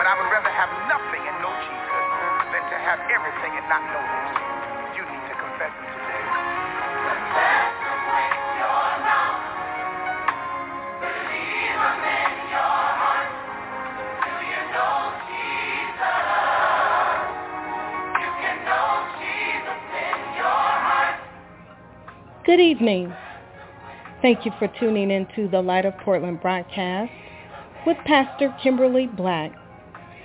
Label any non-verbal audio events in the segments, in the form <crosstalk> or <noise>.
but I would rather have nothing and know Jesus than to have everything and not know him. You need to confess him today. Good evening. Thank you for tuning into the Light of Portland broadcast with Pastor Kimberly Black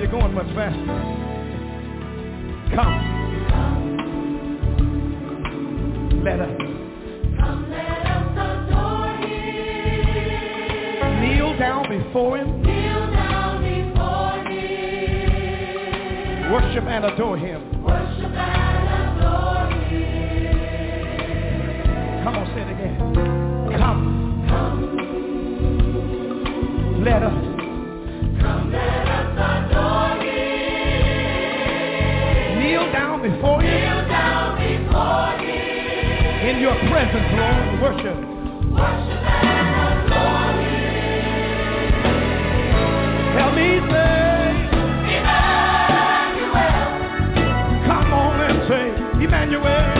You're going much faster. Come. Let us. Come, let us. Kneel down before him. Kneel down before him. Worship and adore him. Worship and adore him. Come on, say it again. Come. Let us. In your presence, Lord. Worship. Worship. Help me say. Emmanuel. Come on and say. Emmanuel.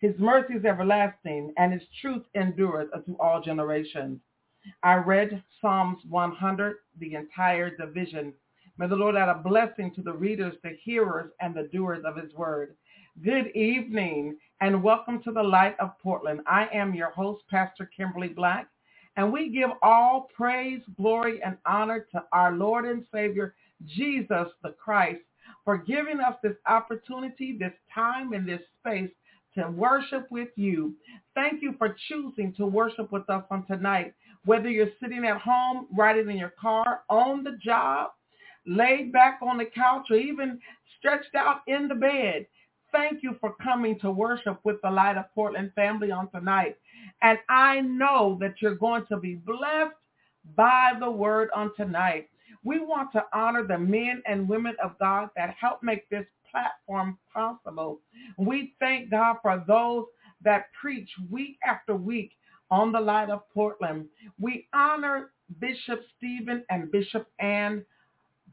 his mercy is everlasting, and his truth endureth unto all generations. I read Psalms 100, the entire division. May the Lord add a blessing to the readers, the hearers, and the doers of his word. Good evening, and welcome to the Light of Portland. I am your host, Pastor Kimberly Black, and we give all praise, glory, and honor to our Lord and Savior, Jesus the Christ, for giving us this opportunity, this time, and this space to worship with you. Thank you for choosing to worship with us on tonight. Whether you're sitting at home, riding in your car, on the job, laid back on the couch, or even stretched out in the bed, thank you for coming to worship with the Light of Portland family on tonight. And I know that you're going to be blessed by the word on tonight. We want to honor the men and women of God that help make this platform possible. We thank God for those that preach week after week on the light of Portland. We honor Bishop Stephen and Bishop Ann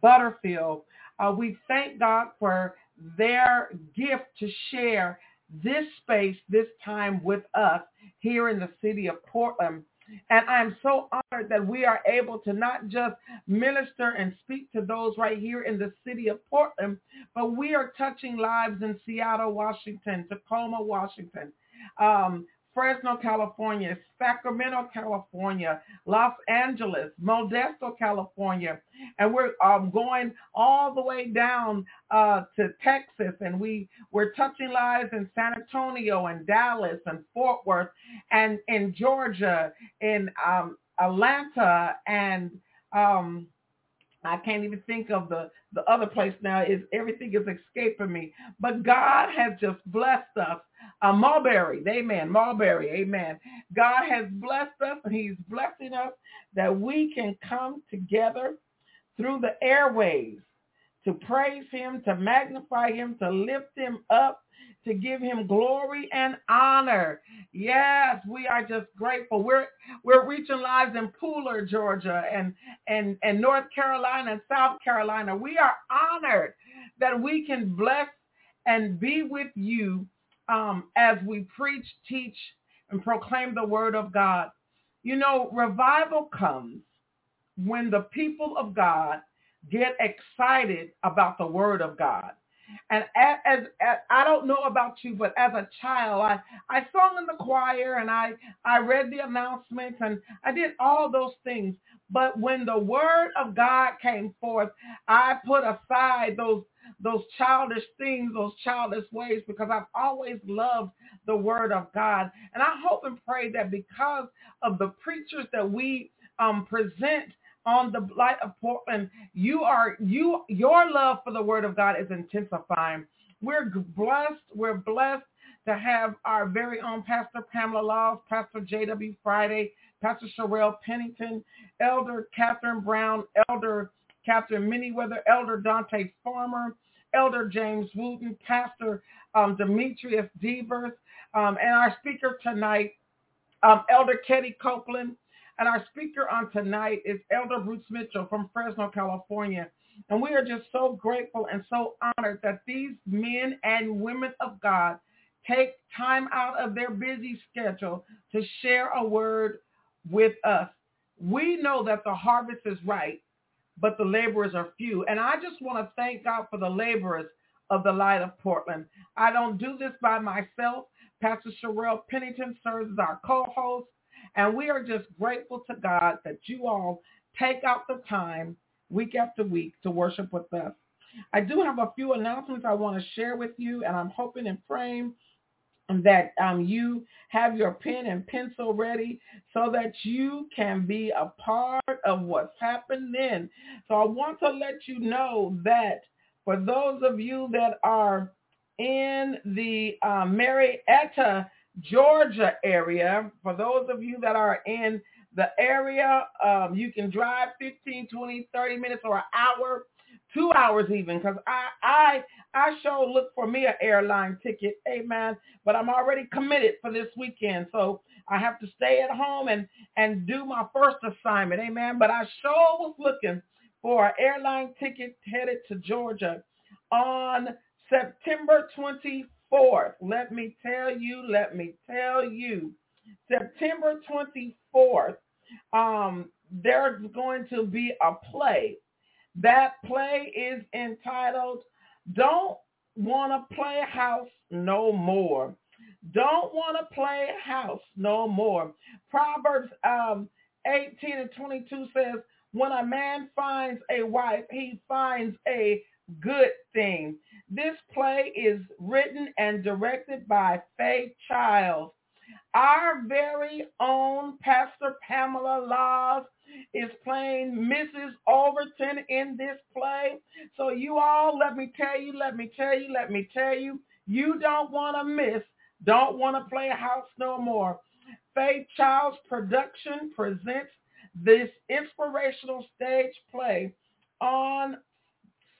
Butterfield. Uh, we thank God for their gift to share this space, this time with us here in the city of Portland. And I'm so honored that we are able to not just minister and speak to those right here in the city of Portland, but we are touching lives in Seattle, Washington, Tacoma, Washington, um, Fresno, California, Sacramento, California, Los Angeles, Modesto, California, and we're um, going all the way down uh, to Texas, and we we're touching lives in San Antonio and Dallas and Fort Worth, and in Georgia, in um, Atlanta, and um, I can't even think of the, the other place now. Is everything is escaping me. But God has just blessed us uh, Mulberry, amen. Mulberry, amen. God has blessed us and he's blessing us that we can come together through the airways to praise him, to magnify him, to lift him up, to give him glory and honor. Yes, we are just grateful. We're we're reaching lives in Pooler, Georgia, and and and North Carolina and South Carolina. We are honored that we can bless and be with you um, as we preach, teach, and proclaim the word of God. You know, revival comes when the people of God get excited about the word of God. And as, as, as, I don't know about you, but as a child, I, I sung in the choir and I, I read the announcements and I did all those things. But when the word of God came forth, I put aside those those childish things, those childish ways, because I've always loved the word of God. And I hope and pray that because of the preachers that we um, present on the light of Portland, you are you your love for the word of God is intensifying. We're blessed. We're blessed to have our very own Pastor Pamela Laws, Pastor J.W. Friday, Pastor Sherelle Pennington, Elder Catherine Brown, Elder Catherine Miniweather, Elder Dante Farmer, Elder James Wooten, Pastor um, Demetrius Devers, um, and our speaker tonight, um, Elder Ketty Copeland. And our speaker on tonight is Elder Bruce Mitchell from Fresno, California. And we are just so grateful and so honored that these men and women of God take time out of their busy schedule to share a word with us. We know that the harvest is right, but the laborers are few. And I just want to thank God for the laborers of the light of Portland. I don't do this by myself. Pastor Sherelle Pennington serves as our co-host. And we are just grateful to God that you all take out the time week after week to worship with us. I do have a few announcements I want to share with you, and I'm hoping and praying that um, you have your pen and pencil ready so that you can be a part of what's happening. So I want to let you know that for those of you that are in the uh, Marietta, Georgia area, for those of you that are in the area, um, you can drive 15, 20, 30 minutes or an hour two hours even because I I I sure look for me an airline ticket, amen. But I'm already committed for this weekend, so I have to stay at home and and do my first assignment, amen. But I sure was looking for an airline ticket headed to Georgia on September 24th. Let me tell you, let me tell you, September 24th. Um, there's going to be a play that play is entitled Don't Want to Play House No More. Don't want to play house no more. Proverbs um, 18 and 22 says, when a man finds a wife, he finds a good thing. This play is written and directed by Faye Childs. Our very own Pastor Pamela Laws is playing Mrs. Overton in this play. So you all, let me tell you, let me tell you, let me tell you, you don't want to miss, don't want to play house no more. Faith Childs Production presents this inspirational stage play on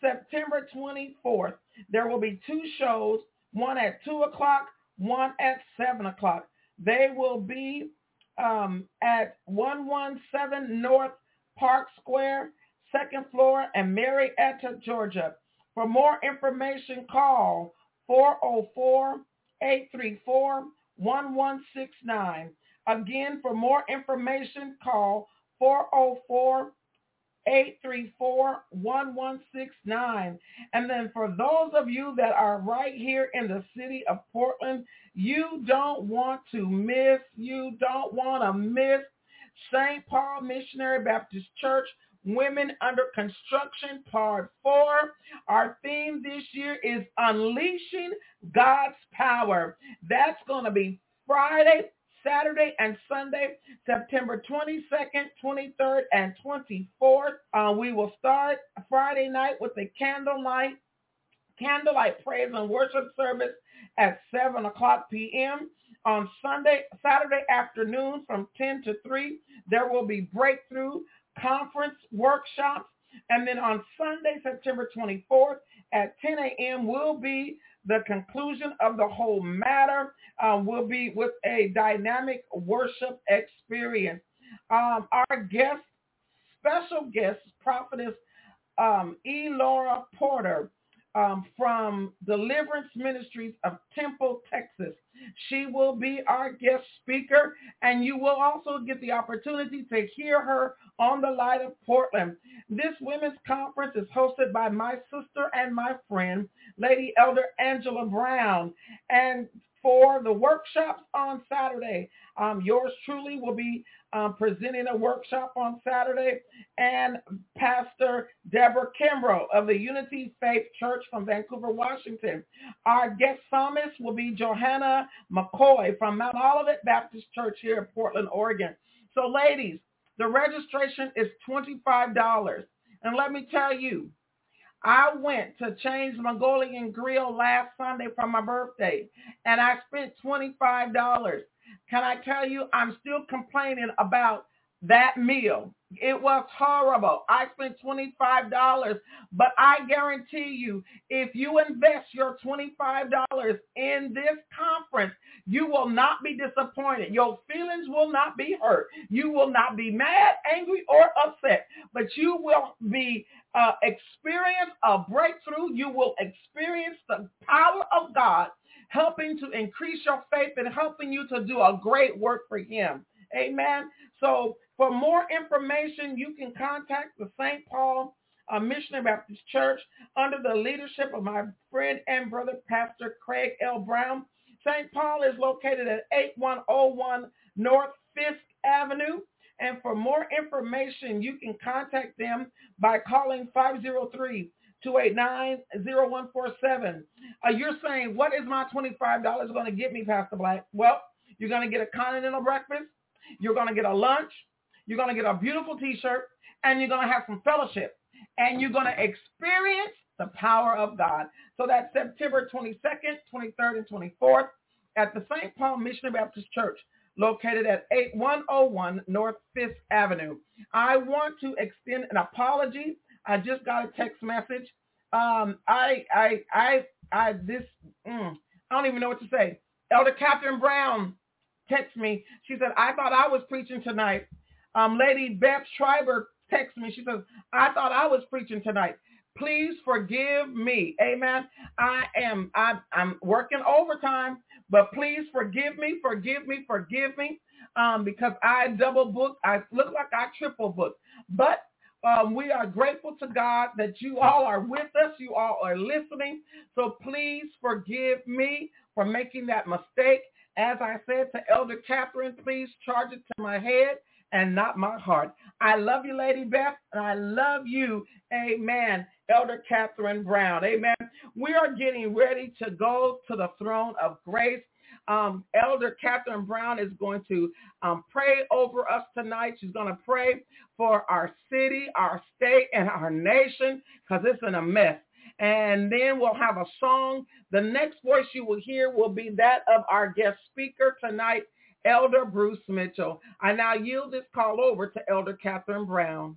September 24th. There will be two shows, one at 2 o'clock, one at 7 o'clock. They will be um, at 117 North Park Square, second floor, and Marietta, Georgia. For more information, call 404-834-1169. Again, for more information, call 404 834-1169. And then for those of you that are right here in the city of Portland, you don't want to miss, you don't want to miss St. Paul Missionary Baptist Church Women Under Construction Part 4. Our theme this year is Unleashing God's Power. That's going to be Friday, Saturday and Sunday, September 22nd, 23rd, and 24th. Uh, we will start Friday night with a candlelight, candlelight praise and worship service at 7 o'clock p.m. On Sunday, Saturday afternoon from 10 to 3, there will be breakthrough conference workshops. And then on Sunday, September 24th at 10 a.m. will be the conclusion of the whole matter um, will be with a dynamic worship experience. Um, our guest, special guest, prophetess um, E. Laura Porter um, from Deliverance Ministries of Temple, Texas. She will be our guest speaker, and you will also get the opportunity to hear her on the Light of Portland. This women's conference is hosted by my sister and my friend, Lady Elder Angela Brown. And for the workshops on Saturday. Um, yours truly will be um, presenting a workshop on Saturday, and Pastor Deborah Kimbrough of the Unity Faith Church from Vancouver, Washington. Our guest psalmist will be Johanna McCoy from Mount Olivet Baptist Church here in Portland, Oregon. So ladies, the registration is $25. And let me tell you, I went to Chang's Mongolian Grill last Sunday for my birthday, and I spent $25. Can I tell you, I'm still complaining about that meal. It was horrible. I spent $25, but I guarantee you, if you invest your $25 in this conference, you will not be disappointed. Your feelings will not be hurt. You will not be mad, angry, or upset, but you will be uh, experience a breakthrough. You will experience the power of God helping to increase your faith and helping you to do a great work for him. Amen. So for more information, you can contact the St. Paul uh, Missionary Baptist Church under the leadership of my friend and brother, Pastor Craig L. Brown. St. Paul is located at 8101 North Fisk Avenue. And for more information, you can contact them by calling 503 289-0147. Uh, you're saying, what is my $25 going to get me, Pastor Black? Well, you're going to get a continental breakfast. You're going to get a lunch. You're going to get a beautiful t-shirt. And you're going to have some fellowship. And you're going to experience the power of God. So that's September 22nd, 23rd, and 24th at the St. Paul Missionary Baptist Church located at 8101 North 5th Avenue. I want to extend an apology I just got a text message. Um, I, I, I, I, this, mm, I don't even know what to say. Elder Catherine Brown texted me. She said, I thought I was preaching tonight. Um, Lady Beth Schreiber texts me. She says, I thought I was preaching tonight. Please forgive me. Amen. I am, I, I'm working overtime, but please forgive me, forgive me, forgive me. Um, because I double booked. I look like I triple booked. But um, we are grateful to God that you all are with us. You all are listening. So please forgive me for making that mistake. As I said to Elder Catherine, please charge it to my head and not my heart. I love you, Lady Beth, and I love you, amen, Elder Catherine Brown, amen. We are getting ready to go to the throne of grace. Um, Elder Catherine Brown is going to um, pray over us tonight. She's going to pray for our city, our state, and our nation because it's in a mess. And then we'll have a song. The next voice you will hear will be that of our guest speaker tonight, Elder Bruce Mitchell. I now yield this call over to Elder Catherine Brown.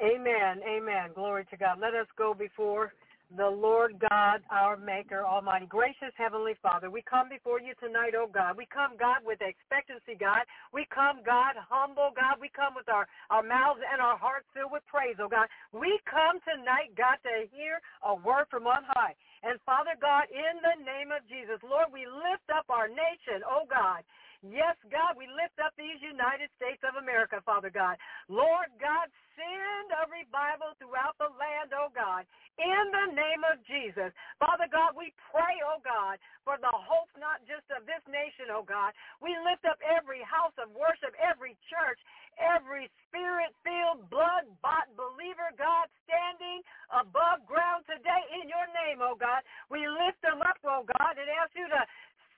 Amen. Amen. Glory to God. Let us go before the Lord God, our Maker, Almighty. Gracious Heavenly Father, we come before you tonight, oh God. We come, God, with expectancy, God. We come, God, humble, God. We come with our, our mouths and our hearts filled with praise, oh God. We come tonight, God, to hear a word from on high. And Father God, in the name of Jesus, Lord, we lift up our nation, oh God. Yes, God, we lift up these United States of America, Father God. Lord God, send a revival throughout the land, oh God, in the name of Jesus. Father God, we pray, oh God, for the hope not just of this nation, oh God. We lift up every house of worship, every church, every spirit-filled, blood-bought believer, God, standing above ground today in your name, oh God. We lift them up, oh God, and ask you to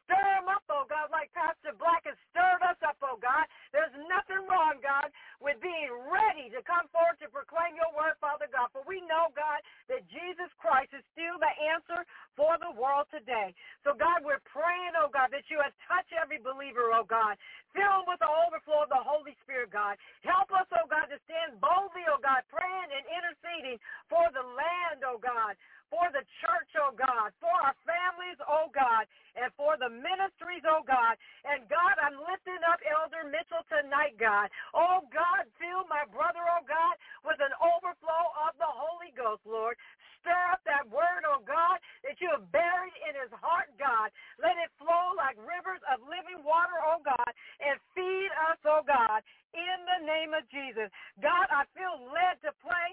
Stir them up, oh God, like Pastor Black has stirred us up, oh God. There's nothing wrong, God, with being ready to come forward to proclaim your word, Father God. For we know, God, that Jesus Christ is still the answer for the world today. So, God, we're praying, oh God, that you have touched every believer, oh God. Fill them with the overflow of the Holy Spirit, God. Help us, oh God, to stand boldly, oh God, praying and interceding for the land, oh God for the church, oh God, for our families, oh God, and for the ministries, oh God. And God, I'm lifting up Elder Mitchell tonight, God. Oh God, fill my brother, oh God, with an overflow of the Holy Ghost, Lord. Stir up that word, oh God, that you have buried in his heart, God. Let it flow like rivers of living water, oh God, and feed us, oh God, in the name of Jesus. God, I feel led to pray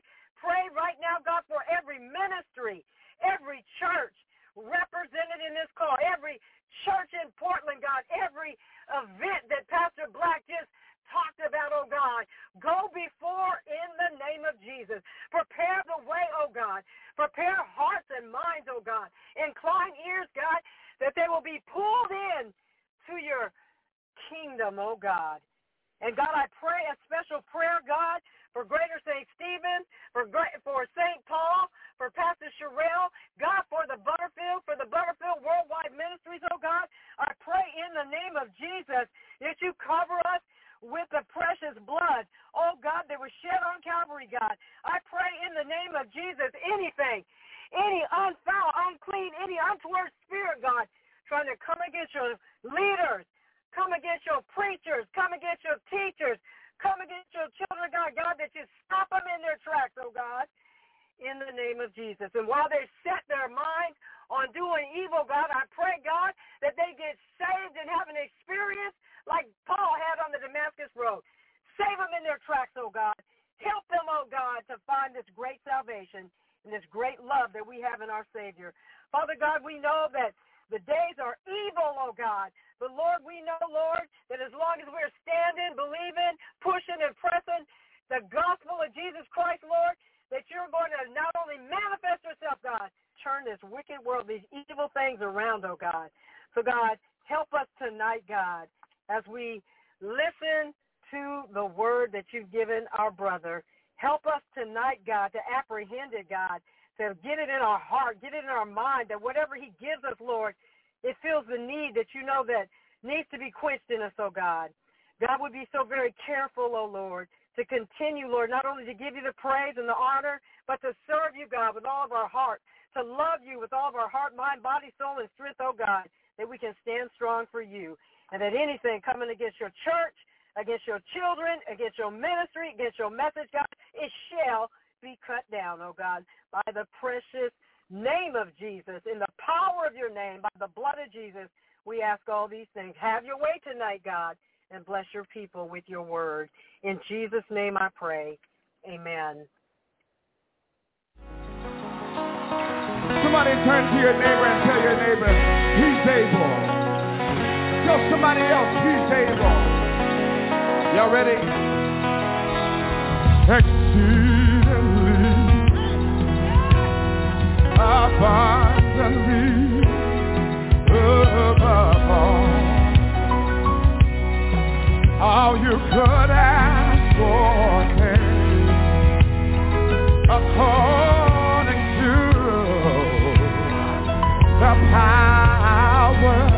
pray right now, God, for every ministry, every church, represented in this call, every church in Portland, God, every event that Pastor Black just talked about, oh God. Go before in the name of Jesus. Prepare the way, oh God. Prepare hearts and minds, oh God. Incline ears, God, that they will be pulled in to your kingdom, oh God. And God, I pray a special prayer, God, for Greater St. Stephen, for for St. Paul, for Pastor Sherelle, God, for the Butterfield, for the Butterfield Worldwide Ministries, oh God. I pray in the name of Jesus that you cover us with the precious blood, oh God, that was shed on Calvary, God. I pray in the name of Jesus, anything, any unfoul, unclean, any untoward spirit, God, trying to come against your leaders, come against your preachers, come against your teachers, come against your children, God, God, that you stop them in their tracks, oh God, in the name of Jesus. And while they set their minds on doing evil, God, I pray, God, that they get saved and have an experience like Paul had on the Damascus Road. Save them in their tracks, oh God. Help them, oh God, to find this great salvation and this great love that we have in our Savior. Father God, we know that the days are evil, oh God. But Lord, we know, Lord, that as long as we're standing, believing, pushing, and pressing the gospel of Jesus Christ, Lord, that you're going to not only manifest yourself, God, turn this wicked world, these evil things around, oh God. So God, help us tonight, God, as we listen to the word that you've given our brother. Help us tonight, God, to apprehend it, God, to get it in our heart, get it in our mind, that whatever he gives us, Lord, it feels the need that you know that needs to be quenched in us, oh God. God would be so very careful, oh Lord, to continue, Lord, not only to give you the praise and the honor, but to serve you, God, with all of our heart, to love you with all of our heart, mind, body, soul, and strength, oh God, that we can stand strong for you and that anything coming against your church, against your children, against your ministry, against your message, God, it shall be cut down, oh God, by the precious name of Jesus, in the power of your name, by the blood of Jesus, we ask all these things. Have your way tonight, God, and bless your people with your word. In Jesus' name I pray. Amen. Somebody turn to your neighbor and tell your neighbor, he's able. Tell somebody else he's able. Y'all ready? Exceedingly abundantly above all, all you could ask for according to the power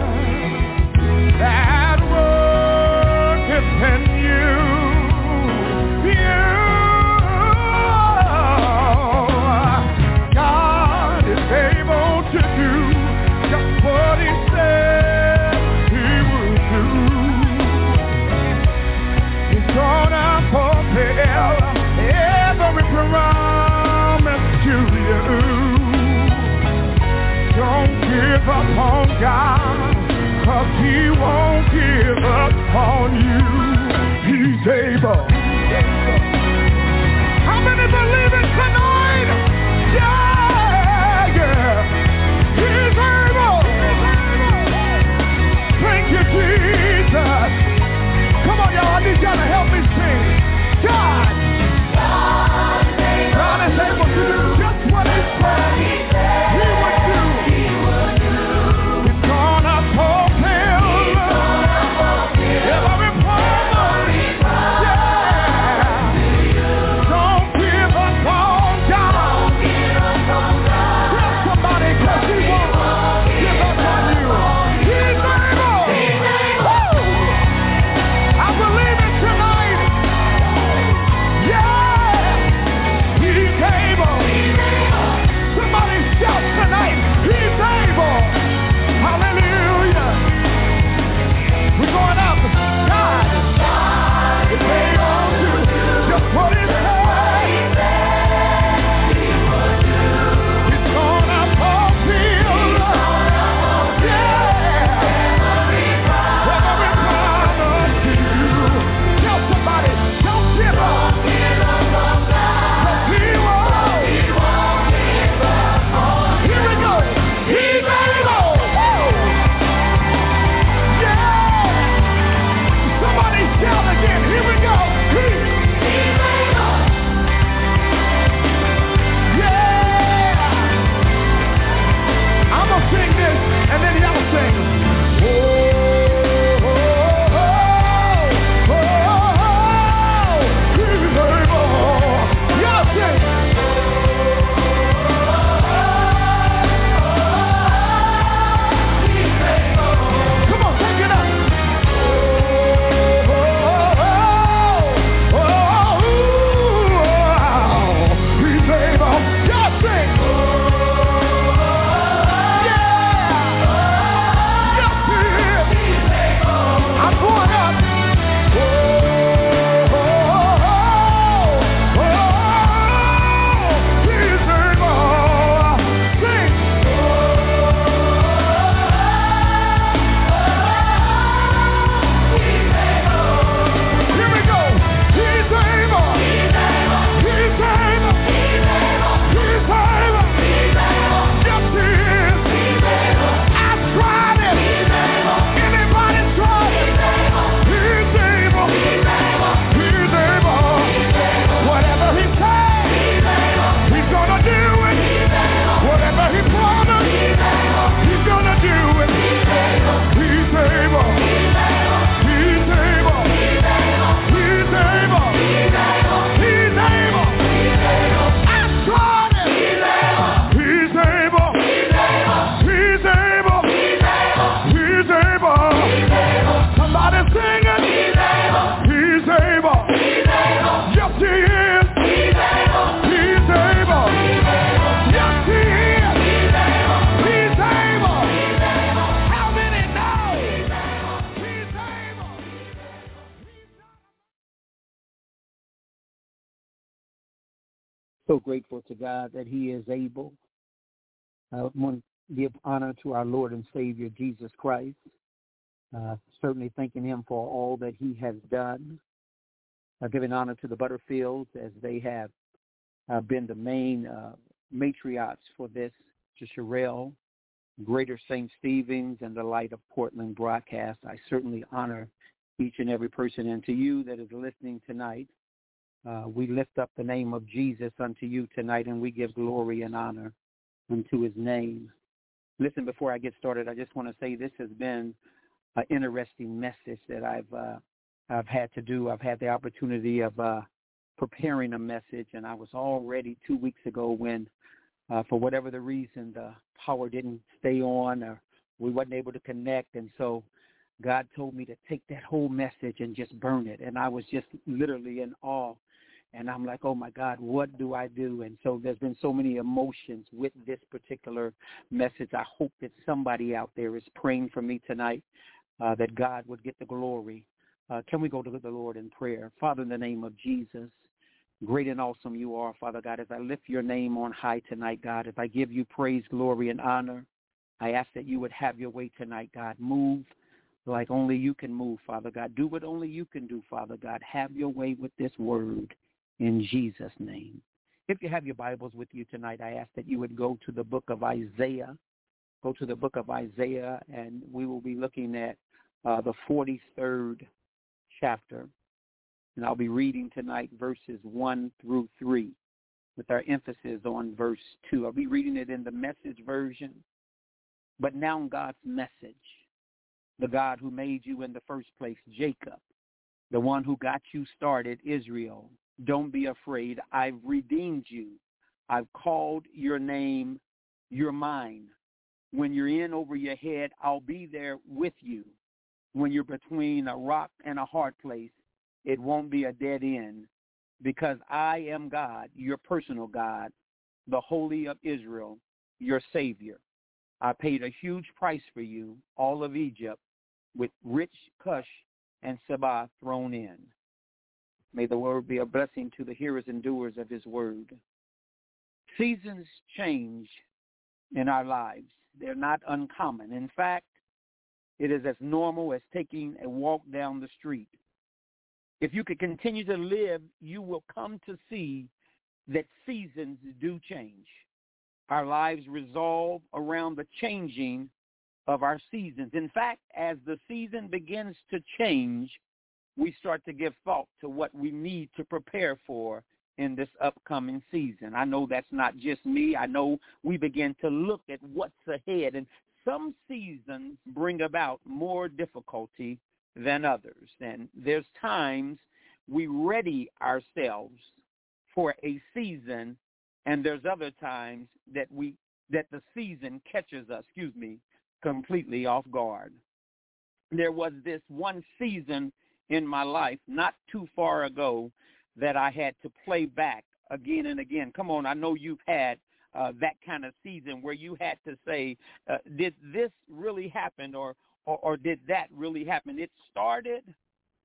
God, cause he won't give up on you. He's able. How many believe it tonight? Yeah, yeah. He's able. Thank you, Jesus. Come on, y'all. I need y'all to help to God that he is able. I want to give honor to our Lord and Savior, Jesus Christ. Uh, certainly thanking him for all that he has done. Uh, giving honor to the Butterfields as they have uh, been the main uh, matriarchs for this, to Sherelle, Greater St. Stephen's, and the Light of Portland broadcast. I certainly honor each and every person, and to you that is listening tonight, uh, we lift up the name of Jesus unto you tonight, and we give glory and honor unto his name. Listen, before I get started, I just want to say this has been an interesting message that I've uh, I've had to do. I've had the opportunity of uh, preparing a message, and I was all ready two weeks ago when, uh, for whatever the reason, the power didn't stay on, or we wasn't able to connect, and so God told me to take that whole message and just burn it, and I was just literally in awe and I'm like, oh my God, what do I do? And so there's been so many emotions with this particular message. I hope that somebody out there is praying for me tonight, uh, that God would get the glory. Uh, can we go to the Lord in prayer? Father, in the name of Jesus, great and awesome you are, Father God. As I lift your name on high tonight, God, as I give you praise, glory, and honor, I ask that you would have your way tonight, God. Move like only you can move, Father God. Do what only you can do, Father God. Have your way with this word in Jesus' name. If you have your Bibles with you tonight, I ask that you would go to the book of Isaiah. Go to the book of Isaiah, and we will be looking at uh, the 43rd chapter. And I'll be reading tonight verses 1 through 3 with our emphasis on verse 2. I'll be reading it in the message version. But now God's message, the God who made you in the first place, Jacob, the one who got you started, Israel, don't be afraid. I've redeemed you. I've called your name. You're mine. When you're in over your head, I'll be there with you. When you're between a rock and a hard place, it won't be a dead end because I am God, your personal God, the Holy of Israel, your Savior. I paid a huge price for you, all of Egypt, with rich Cush and Seba thrown in. May the word be a blessing to the hearers and doers of his word. Seasons change in our lives. They're not uncommon. In fact, it is as normal as taking a walk down the street. If you could continue to live, you will come to see that seasons do change. Our lives resolve around the changing of our seasons. In fact, as the season begins to change, we start to give thought to what we need to prepare for in this upcoming season. I know that's not just me. I know we begin to look at what's ahead. And some seasons bring about more difficulty than others. And there's times we ready ourselves for a season and there's other times that we that the season catches us, excuse me, completely off guard. There was this one season in my life not too far ago that I had to play back again and again. Come on, I know you've had uh, that kind of season where you had to say, uh, did this really happen or, or, or did that really happen? It started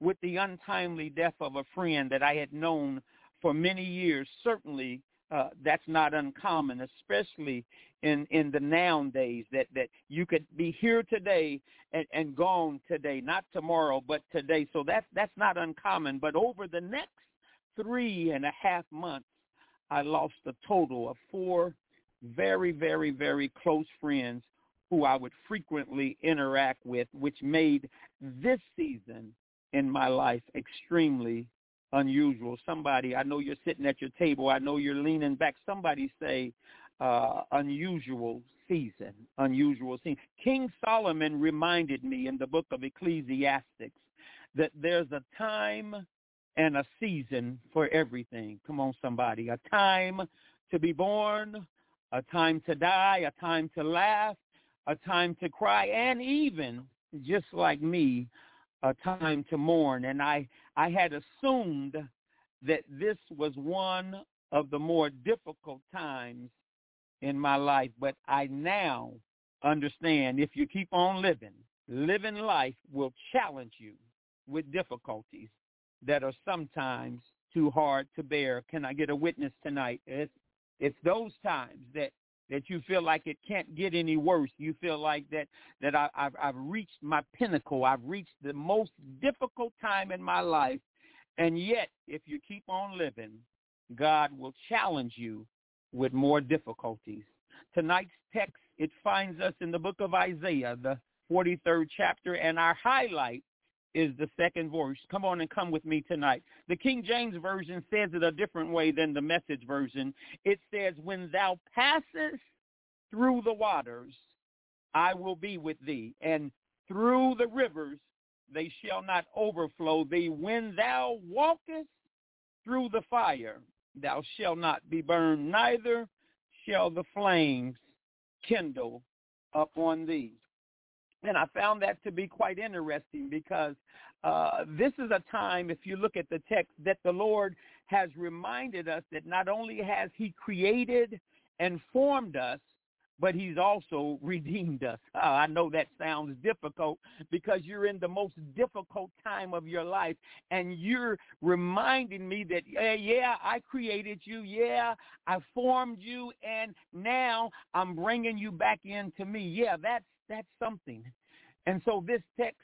with the untimely death of a friend that I had known for many years. Certainly uh, that's not uncommon, especially in in the noun days. That that you could be here today and, and gone today, not tomorrow, but today. So that's that's not uncommon. But over the next three and a half months, I lost a total of four very very very close friends who I would frequently interact with, which made this season in my life extremely unusual. Somebody, I know you're sitting at your table. I know you're leaning back. Somebody say, uh, unusual season, unusual season. King Solomon reminded me in the book of Ecclesiastics that there's a time and a season for everything. Come on, somebody. A time to be born, a time to die, a time to laugh, a time to cry, and even, just like me, a time to mourn. And I, I had assumed that this was one of the more difficult times in my life, but I now understand if you keep on living, living life will challenge you with difficulties that are sometimes too hard to bear. Can I get a witness tonight? It's, it's those times that that you feel like it can't get any worse. You feel like that that I, I've I've reached my pinnacle. I've reached the most difficult time in my life, and yet if you keep on living, God will challenge you with more difficulties. Tonight's text it finds us in the book of Isaiah, the 43rd chapter, and our highlight is the second verse. Come on and come with me tonight. The King James Version says it a different way than the message version. It says, when thou passest through the waters, I will be with thee, and through the rivers, they shall not overflow thee. When thou walkest through the fire, thou shalt not be burned, neither shall the flames kindle upon thee. And I found that to be quite interesting because uh, this is a time, if you look at the text, that the Lord has reminded us that not only has he created and formed us, but he's also redeemed us. Uh, <laughs> I know that sounds difficult because you're in the most difficult time of your life and you're reminding me that, yeah, yeah, I created you. Yeah, I formed you and now I'm bringing you back into me. Yeah, that's, that's something. And so this text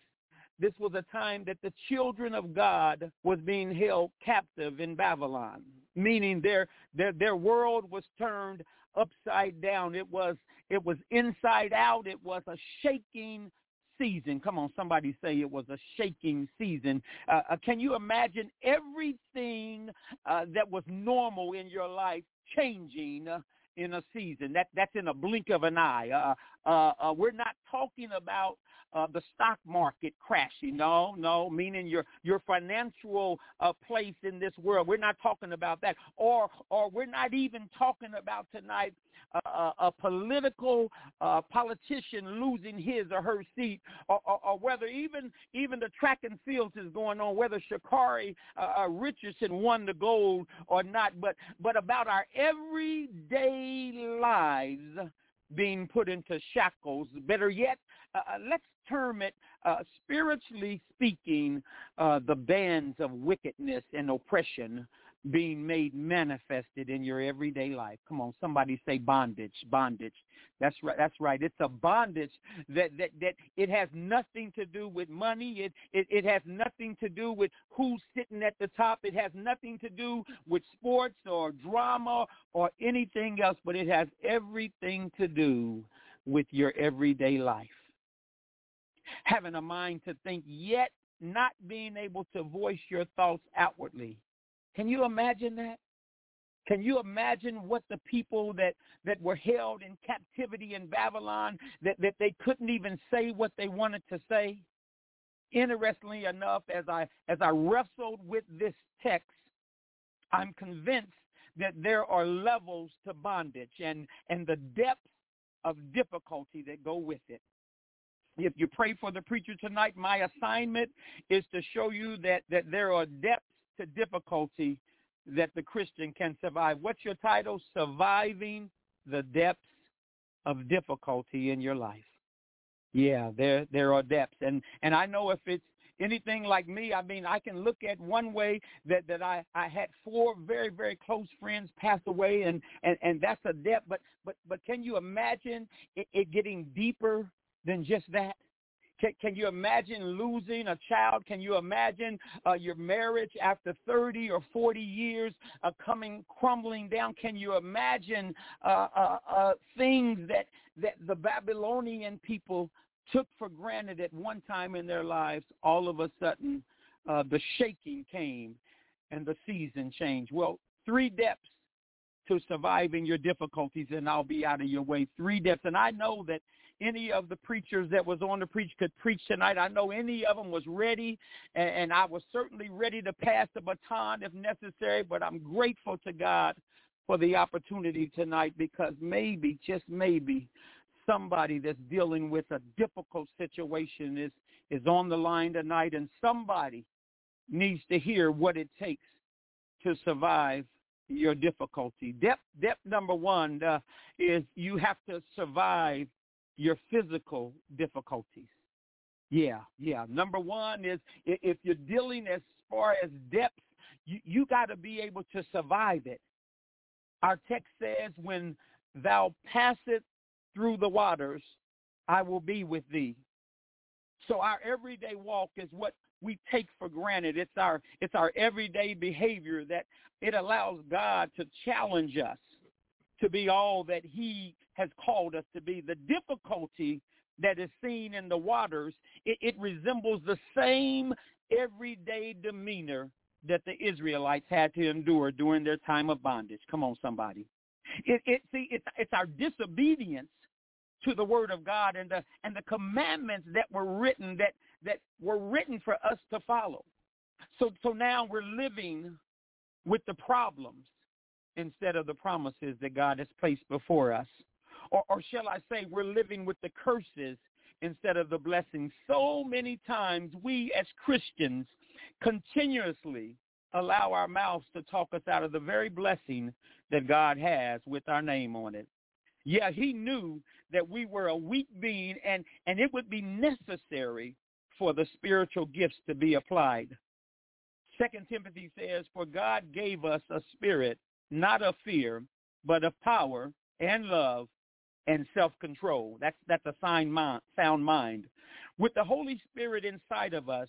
this was a time that the children of God was being held captive in Babylon, meaning their their their world was turned upside down. It was it was inside out. It was a shaking season. Come on, somebody say it was a shaking season. Uh, uh, can you imagine everything uh, that was normal in your life changing uh, in a season? That that's in a blink of an eye. Uh, uh, uh, we're not talking about uh, the stock market crashing. No, no, meaning your your financial uh, place in this world. We're not talking about that, or or we're not even talking about tonight uh, a political uh, politician losing his or her seat, or, or, or, whether even even the track and fields is going on, whether Sha'Carri uh, uh, Richardson won the gold or not, but but about our everyday lives being put into shackles. Better yet, uh, uh, let's term it, uh, spiritually speaking, uh, the bands of wickedness and oppression being made manifested in your everyday life. Come on, somebody say bondage, bondage. That's right. That's right. It's a bondage that that that it has nothing to do with money. It it it has nothing to do with who's sitting at the top. It has nothing to do with sports or drama or anything else, but it has everything to do with your everyday life having a mind to think, yet not being able to voice your thoughts outwardly. Can you imagine that? Can you imagine what the people that, that were held in captivity in Babylon, that, that they couldn't even say what they wanted to say? Interestingly enough, as I, as I wrestled with this text, I'm convinced that there are levels to bondage and, and the depth of difficulty that go with it. If you pray for the preacher tonight, my assignment is to show you that, that there are depths to difficulty that the Christian can survive. What's your title? Surviving the depths of difficulty in your life. Yeah, there there are depths. And and I know if it's anything like me, I mean, I can look at one way that, that I, I had four very, very close friends pass away and, and, and that's a depth. But, but, but can you imagine it, it getting deeper than just that? Can, can you imagine losing a child? Can you imagine uh, your marriage after 30 or 40 years uh, coming crumbling down? Can you imagine uh, uh, uh, things that, that the Babylonian people took for granted at one time in their lives? All of a sudden, uh, the shaking came and the season changed. Well, three depths to surviving your difficulties, and I'll be out of your way. Three depths. And I know that any of the preachers that was on the preach could preach tonight. I know any of them was ready, and, and I was certainly ready to pass the baton if necessary, but I'm grateful to God for the opportunity tonight because maybe, just maybe, somebody that's dealing with a difficult situation is, is on the line tonight, and somebody needs to hear what it takes to survive your difficulty. Depth, depth number one uh, is you have to survive your physical difficulties. Yeah, yeah. Number one is if you're dealing as far as depth, You, you got to be able to survive it. Our text says, when thou passest through the waters, I will be with thee. So our everyday walk is what we take for granted. It's our it's our everyday behavior that it allows God to challenge us to be all that he has called us to be. The difficulty that is seen in the waters, it, it resembles the same everyday demeanor that the Israelites had to endure during their time of bondage. Come on, somebody. It, it see, it's, it's our disobedience to the word of God and the and the commandments that were written that that were written for us to follow. So so now we're living with the problems instead of the promises that God has placed before us. Or, or shall I say we're living with the curses instead of the blessings. So many times we as Christians continuously allow our mouths to talk us out of the very blessing that God has with our name on it. Yeah, he knew that we were a weak being and, and it would be necessary for the spiritual gifts to be applied. Second Timothy says, for God gave us a spirit, not of fear, but of power and love and self-control. That's, that's a sound mind. With the Holy Spirit inside of us,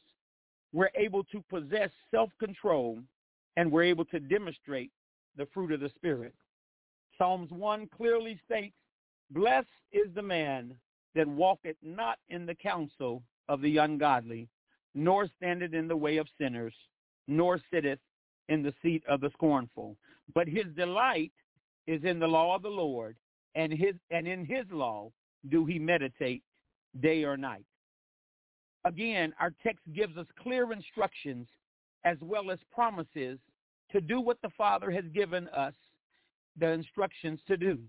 we're able to possess self-control and we're able to demonstrate the fruit of the Spirit. Psalms 1 clearly states, Blessed is the man that walketh not in the counsel of the ungodly, nor standeth in the way of sinners, nor sitteth in the seat of the scornful. But his delight is in the law of the Lord, and his and in his law do he meditate day or night. Again, our text gives us clear instructions as well as promises to do what the Father has given us the instructions to do.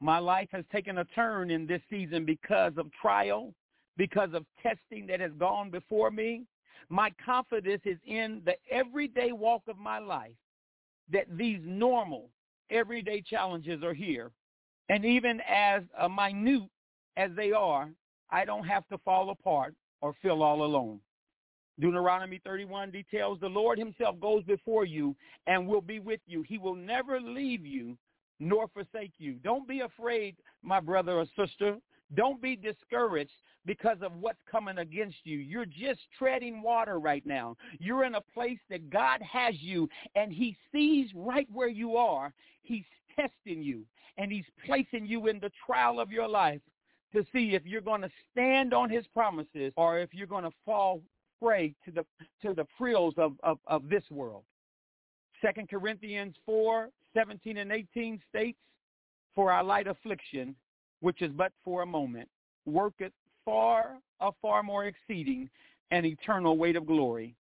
My life has taken a turn in this season because of trial, because of testing that has gone before me. My confidence is in the everyday walk of my life that these normal, everyday challenges are here. And even as minute as they are, I don't have to fall apart or feel all alone. Deuteronomy 31 details the Lord himself goes before you and will be with you. He will never leave you nor forsake you. Don't be afraid, my brother or sister. Don't be discouraged because of what's coming against you. You're just treading water right now. You're in a place that God has you and he sees right where you are. He's testing you and he's placing you in the trial of your life to see if you're going to stand on his promises or if you're going to fall prey to the to the frills of, of, of this world. Second Corinthians 4, 17 and 18 states, For our light affliction, which is but for a moment, worketh far, a far more exceeding and eternal weight of glory.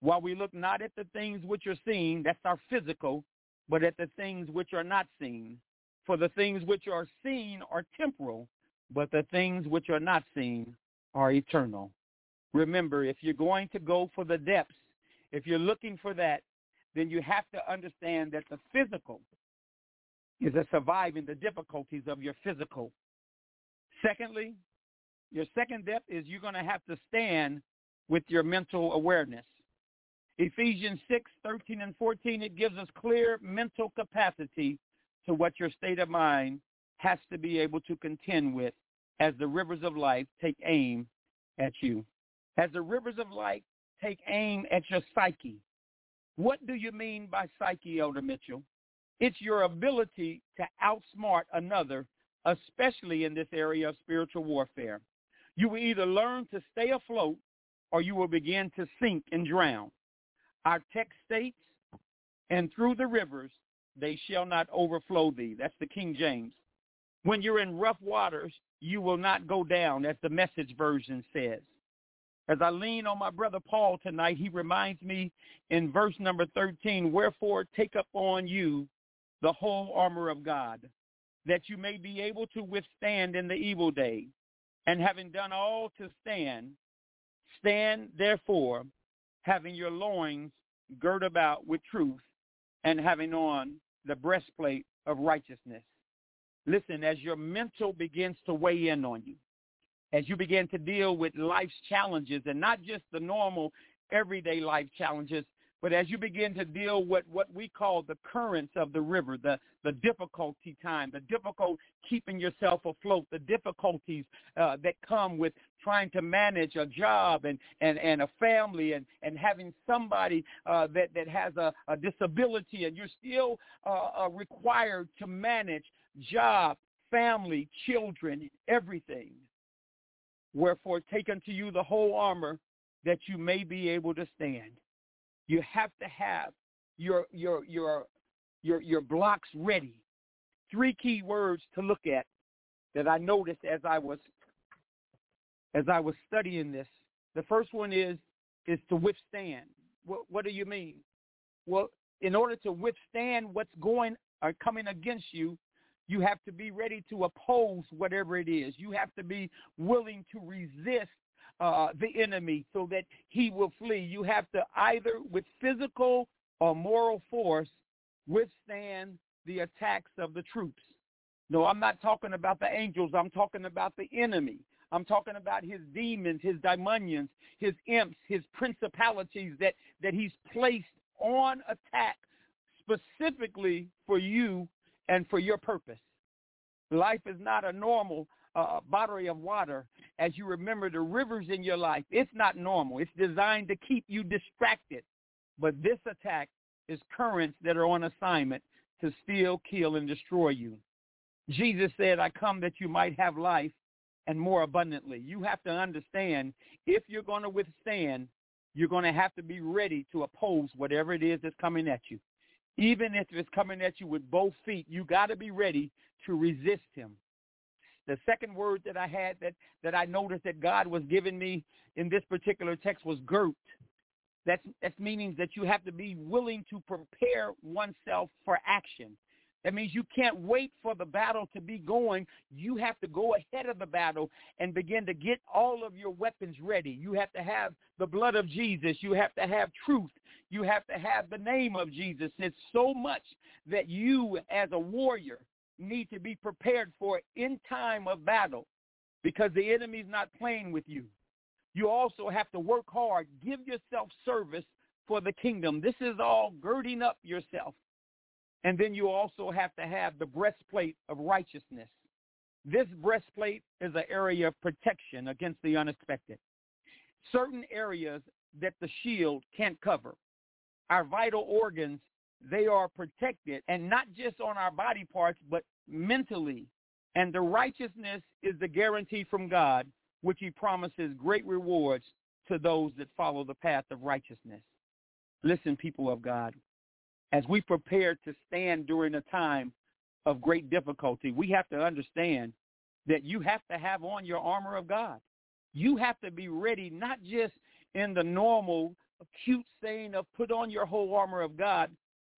While we look not at the things which are seen, that's our physical, but at the things which are not seen. For the things which are seen are temporal, but the things which are not seen are eternal. Remember, if you're going to go for the depths, if you're looking for that, then you have to understand that the physical is a surviving the difficulties of your physical. Secondly, your second depth is you're going to have to stand with your mental awareness. Ephesians 6, 13 and 14, it gives us clear mental capacity to what your state of mind has to be able to contend with as the rivers of life take aim at you as the rivers of life take aim at your psyche. What do you mean by psyche, Elder Mitchell? It's your ability to outsmart another, especially in this area of spiritual warfare. You will either learn to stay afloat or you will begin to sink and drown. Our text states, and through the rivers they shall not overflow thee. That's the King James. When you're in rough waters, you will not go down, as the message version says. As I lean on my brother Paul tonight, he reminds me in verse number 13, wherefore take up on you the whole armor of God, that you may be able to withstand in the evil day. And having done all to stand, stand therefore, having your loins girt about with truth, and having on the breastplate of righteousness. Listen, as your mental begins to weigh in on you, as you begin to deal with life's challenges and not just the normal everyday life challenges, But as you begin to deal with what we call the currents of the river, the, the difficulty time, the difficult keeping yourself afloat, the difficulties uh, that come with trying to manage a job and, and, and a family and, and having somebody uh, that, that has a, a disability and you're still uh, uh, required to manage job, family, children, everything. Wherefore take unto you the whole armor that you may be able to stand. You have to have your your your your your blocks ready. Three key words to look at that I noticed as I was as I was studying this. The first one is is to withstand. What what do you mean? Well, in order to withstand what's going or coming against you, you have to be ready to oppose whatever it is. You have to be willing to resist uh, the enemy so that he will flee. You have to either with physical or moral force withstand the attacks of the troops. No, I'm not talking about the angels. I'm talking about the enemy. I'm talking about his demons, his daimonians, his imps, his principalities that, that he's placed on attack specifically for you and for your purpose. Life is not a normal uh, bottle of water. As you remember the rivers in your life, it's not normal. It's designed to keep you distracted. But this attack is currents that are on assignment to steal, kill, and destroy you. Jesus said, I come that you might have life and more abundantly. You have to understand if you're going to withstand, you're going to have to be ready to oppose whatever it is that's coming at you. Even if it's coming at you with both feet, you got to be ready to resist him. The second word that I had that, that I noticed that God was giving me in this particular text was girt. That's, that's meaning that you have to be willing to prepare oneself for action. That means you can't wait for the battle to be going. You have to go ahead of the battle and begin to get all of your weapons ready. You have to have the blood of Jesus. You have to have truth. You have to have the name of Jesus. It's so much that you as a warrior need to be prepared for in time of battle because the enemy's not playing with you. You also have to work hard. Give yourself service for the kingdom. This is all girding up yourself. And then you also have to have the breastplate of righteousness. This breastplate is an area of protection against the unexpected. Certain areas that the shield can't cover. Our vital organs they are protected and not just on our body parts, but mentally. And the righteousness is the guarantee from God, which he promises great rewards to those that follow the path of righteousness. Listen, people of God, as we prepare to stand during a time of great difficulty, we have to understand that you have to have on your armor of God. You have to be ready, not just in the normal acute saying of put on your whole armor of God,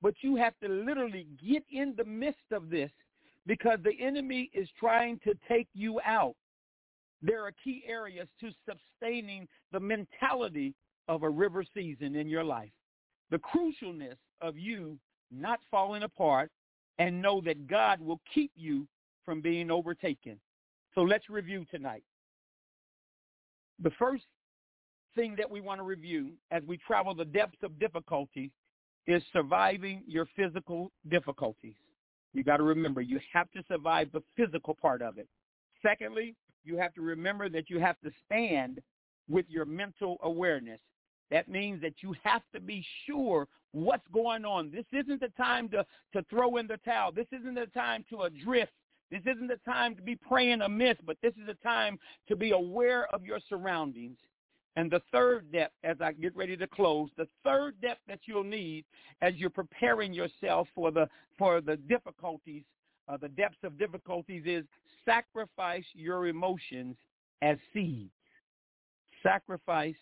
but you have to literally get in the midst of this because the enemy is trying to take you out. There are key areas to sustaining the mentality of a river season in your life. The crucialness of you not falling apart and know that God will keep you from being overtaken. So let's review tonight. The first thing that we want to review as we travel the depths of difficulty is surviving your physical difficulties. You got to remember, you have to survive the physical part of it. Secondly, you have to remember that you have to stand with your mental awareness. That means that you have to be sure what's going on. This isn't the time to, to throw in the towel. This isn't the time to adrift. This isn't the time to be praying amiss, but this is the time to be aware of your surroundings and the third depth, as I get ready to close, the third depth that you'll need as you're preparing yourself for the for the difficulties, uh, the depths of difficulties, is sacrifice your emotions as seeds. Sacrifice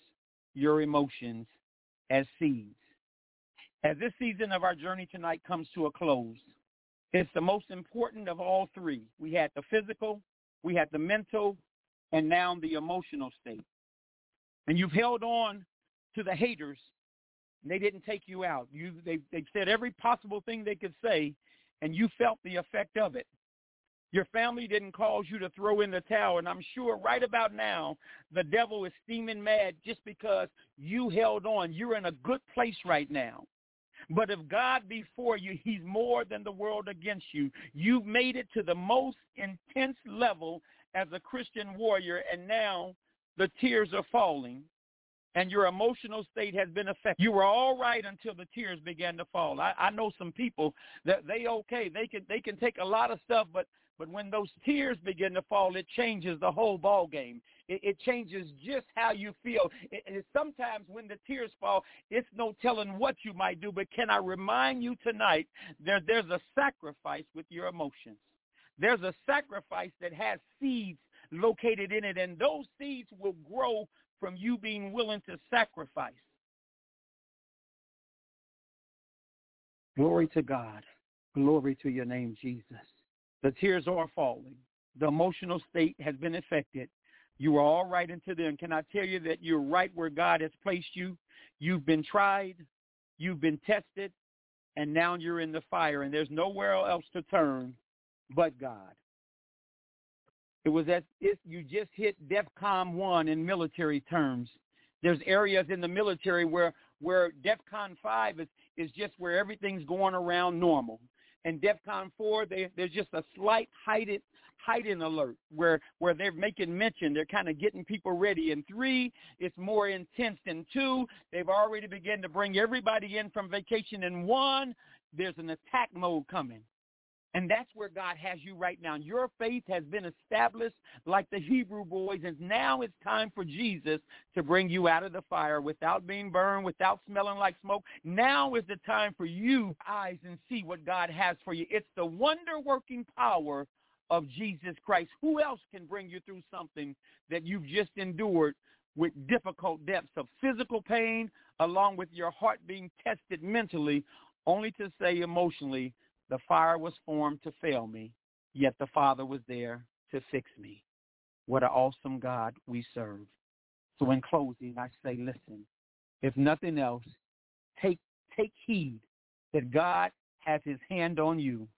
your emotions as seeds. As this season of our journey tonight comes to a close, it's the most important of all three. We had the physical, we had the mental, and now the emotional state and you've held on to the haters, and they didn't take you out. You they they said every possible thing they could say, and you felt the effect of it. Your family didn't cause you to throw in the towel. And I'm sure right about now, the devil is steaming mad just because you held on. You're in a good place right now. But if God be for you, he's more than the world against you. You've made it to the most intense level as a Christian warrior, and now the tears are falling and your emotional state has been affected. You were all right until the tears began to fall. I, I know some people that they okay, they can they can take a lot of stuff, but but when those tears begin to fall, it changes the whole ball game. It, it changes just how you feel. It, it, sometimes when the tears fall, it's no telling what you might do. But can I remind you tonight, there, there's a sacrifice with your emotions. There's a sacrifice that has seeds located in it, and those seeds will grow from you being willing to sacrifice. Glory to God. Glory to your name, Jesus. The tears are falling. The emotional state has been affected. You are all right until then. Can I tell you that you're right where God has placed you? You've been tried. You've been tested. And now you're in the fire. And there's nowhere else to turn but God. It was as if you just hit DEFCON 1 in military terms. There's areas in the military where, where DEFCON 5 is, is just where everything's going around normal and DEFCON 4, they, there's just a slight heightened, heightened alert where, where they're making mention. They're kind of getting people ready. And three, it's more intense than two. They've already begun to bring everybody in from vacation. And one, there's an attack mode coming. And that's where God has you right now. Your faith has been established like the Hebrew boys, and now it's time for Jesus to bring you out of the fire without being burned, without smelling like smoke. Now is the time for you eyes and see what God has for you. It's the wonder-working power of Jesus Christ. Who else can bring you through something that you've just endured with difficult depths of physical pain along with your heart being tested mentally only to say emotionally, the fire was formed to fail me, yet the Father was there to fix me. What an awesome God we serve. So in closing, I say, listen, if nothing else, take, take heed that God has his hand on you,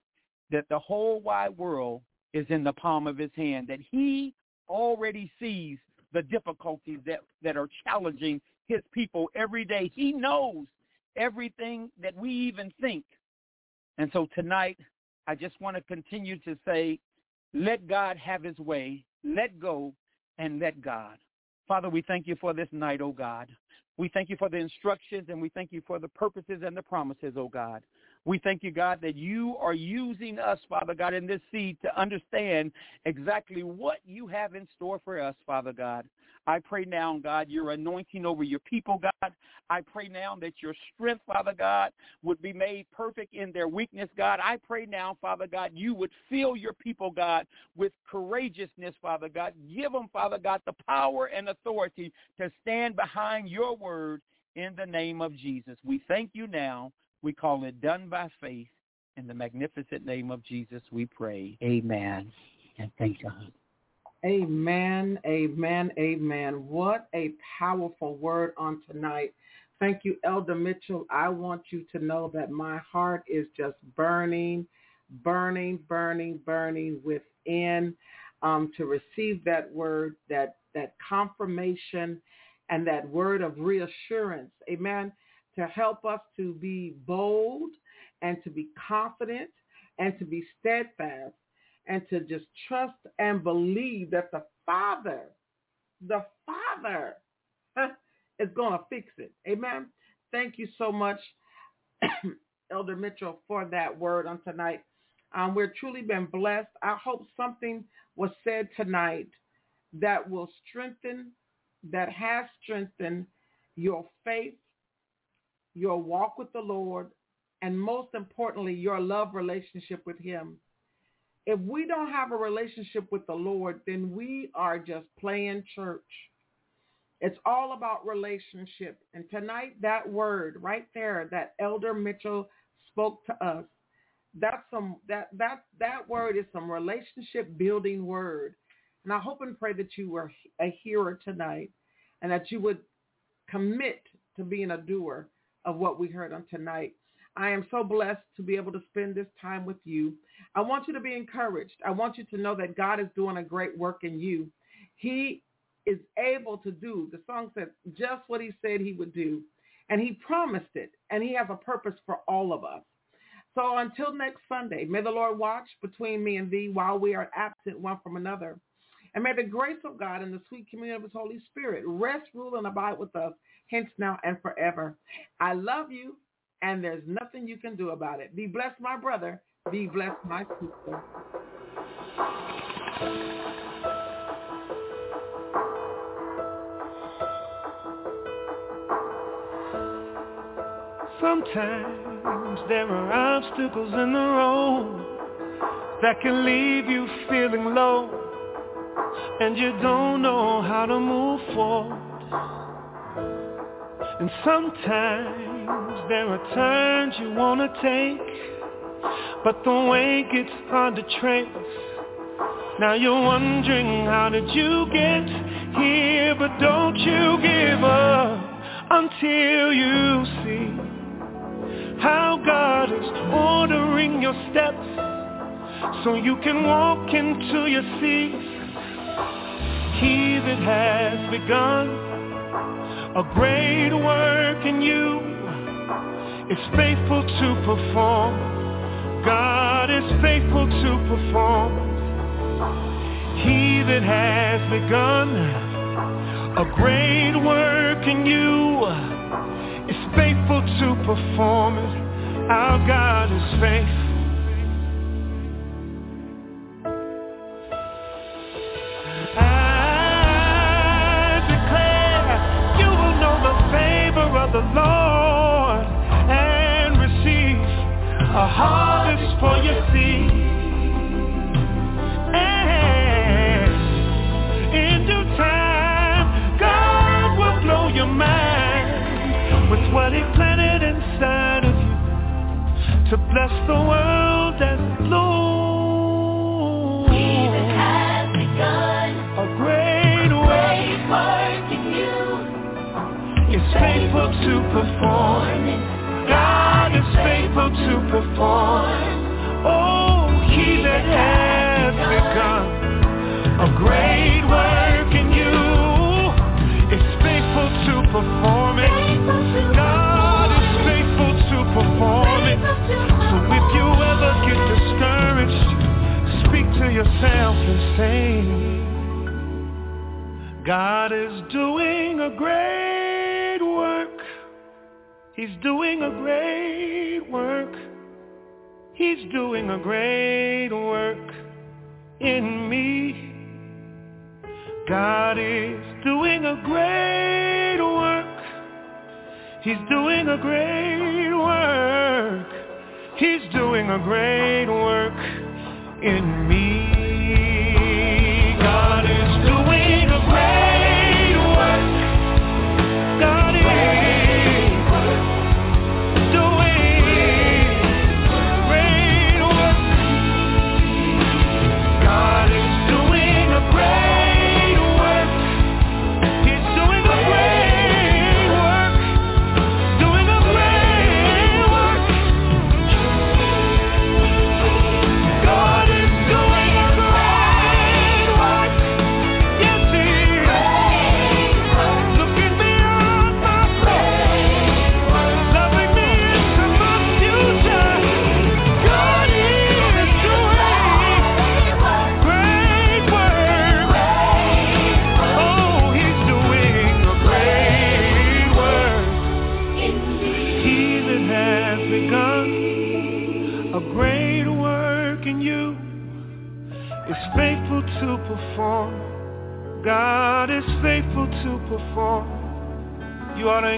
that the whole wide world is in the palm of his hand, that he already sees the difficulties that, that are challenging his people every day. He knows everything that we even think and so tonight, I just want to continue to say, let God have his way, let go, and let God. Father, we thank you for this night, oh God. We thank you for the instructions and we thank you for the purposes and the promises, oh God. We thank you, God, that you are using us, Father God, in this seed to understand exactly what you have in store for us, Father God. I pray now, God, your anointing over your people, God. I pray now that your strength, Father God, would be made perfect in their weakness, God. I pray now, Father God, you would fill your people, God, with courageousness, Father God. Give them, Father God, the power and authority to stand behind your word in the name of Jesus. We thank you now. We call it done by faith. In the magnificent name of Jesus, we pray. Amen. And thank God. Amen, amen, amen. What a powerful word on tonight. Thank you, Elder Mitchell. I want you to know that my heart is just burning, burning, burning, burning within um, to receive that word, that that confirmation, and that word of reassurance. Amen. To help us to be bold and to be confident and to be steadfast and to just trust and believe that the Father, the Father <laughs> is going to fix it. Amen. Thank you so much, <clears throat> Elder Mitchell, for that word on tonight. Um, we're truly been blessed. I hope something was said tonight that will strengthen, that has strengthened your faith, your walk with the Lord, and most importantly, your love relationship with him if we don't have a relationship with the Lord, then we are just playing church. It's all about relationship. And tonight, that word right there that Elder Mitchell spoke to us, that's some that that that word is some relationship building word. And I hope and pray that you were a hearer tonight and that you would commit to being a doer of what we heard on tonight. I am so blessed to be able to spend this time with you. I want you to be encouraged. I want you to know that God is doing a great work in you. He is able to do, the song says, just what he said he would do. And he promised it. And he has a purpose for all of us. So until next Sunday, may the Lord watch between me and thee while we are absent one from another. And may the grace of God and the sweet communion of his Holy Spirit rest, rule, and abide with us, hence now and forever. I love you, and there's nothing you can do about it. Be blessed, my brother. Be blessed, my sister. Sometimes there are obstacles in the road that can leave you feeling low and you don't know how to move forward. And sometimes there are turns you want to take, but the way gets hard to trace. Now you're wondering how did you get here, but don't you give up until you see how God is ordering your steps so you can walk into your seat. He that has begun a great work in you is faithful to perform. God is faithful to perform. He that has begun a great work in you is faithful to perform it. Our God is faithful. For your seed. And in due time, God will blow your mind with what he planted inside of you to bless the world and Lord. has begun A great great work in you. faithful to perform. Yourself God is doing a great work. He's doing a great work. He's doing a great work in me. God is doing a great work. He's doing a great work. He's doing a great work in me.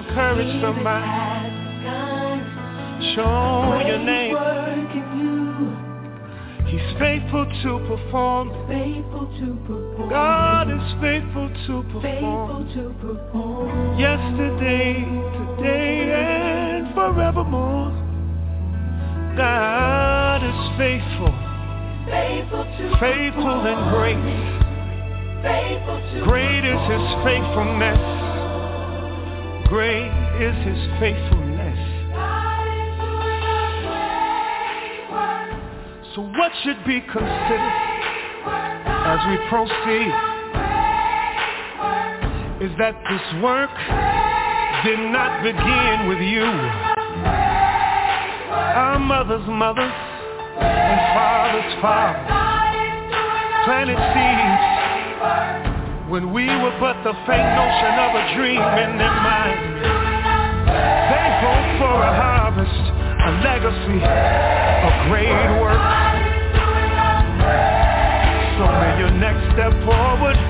Encourage somebody. Show your name. He's faithful to perform. Faithful to perform. God is faithful to perform. Yesterday, today, and forevermore. God is faithful, faithful and great. Great is his faithfulness. Great is his faithfulness. So what should be considered as we proceed is that this work did not begin with you. Our mothers' mothers and fathers' fathers planted seeds when we were but the faint notion of a dream in their mind. They hoped for a harvest, a legacy, a great work. So may your next step forward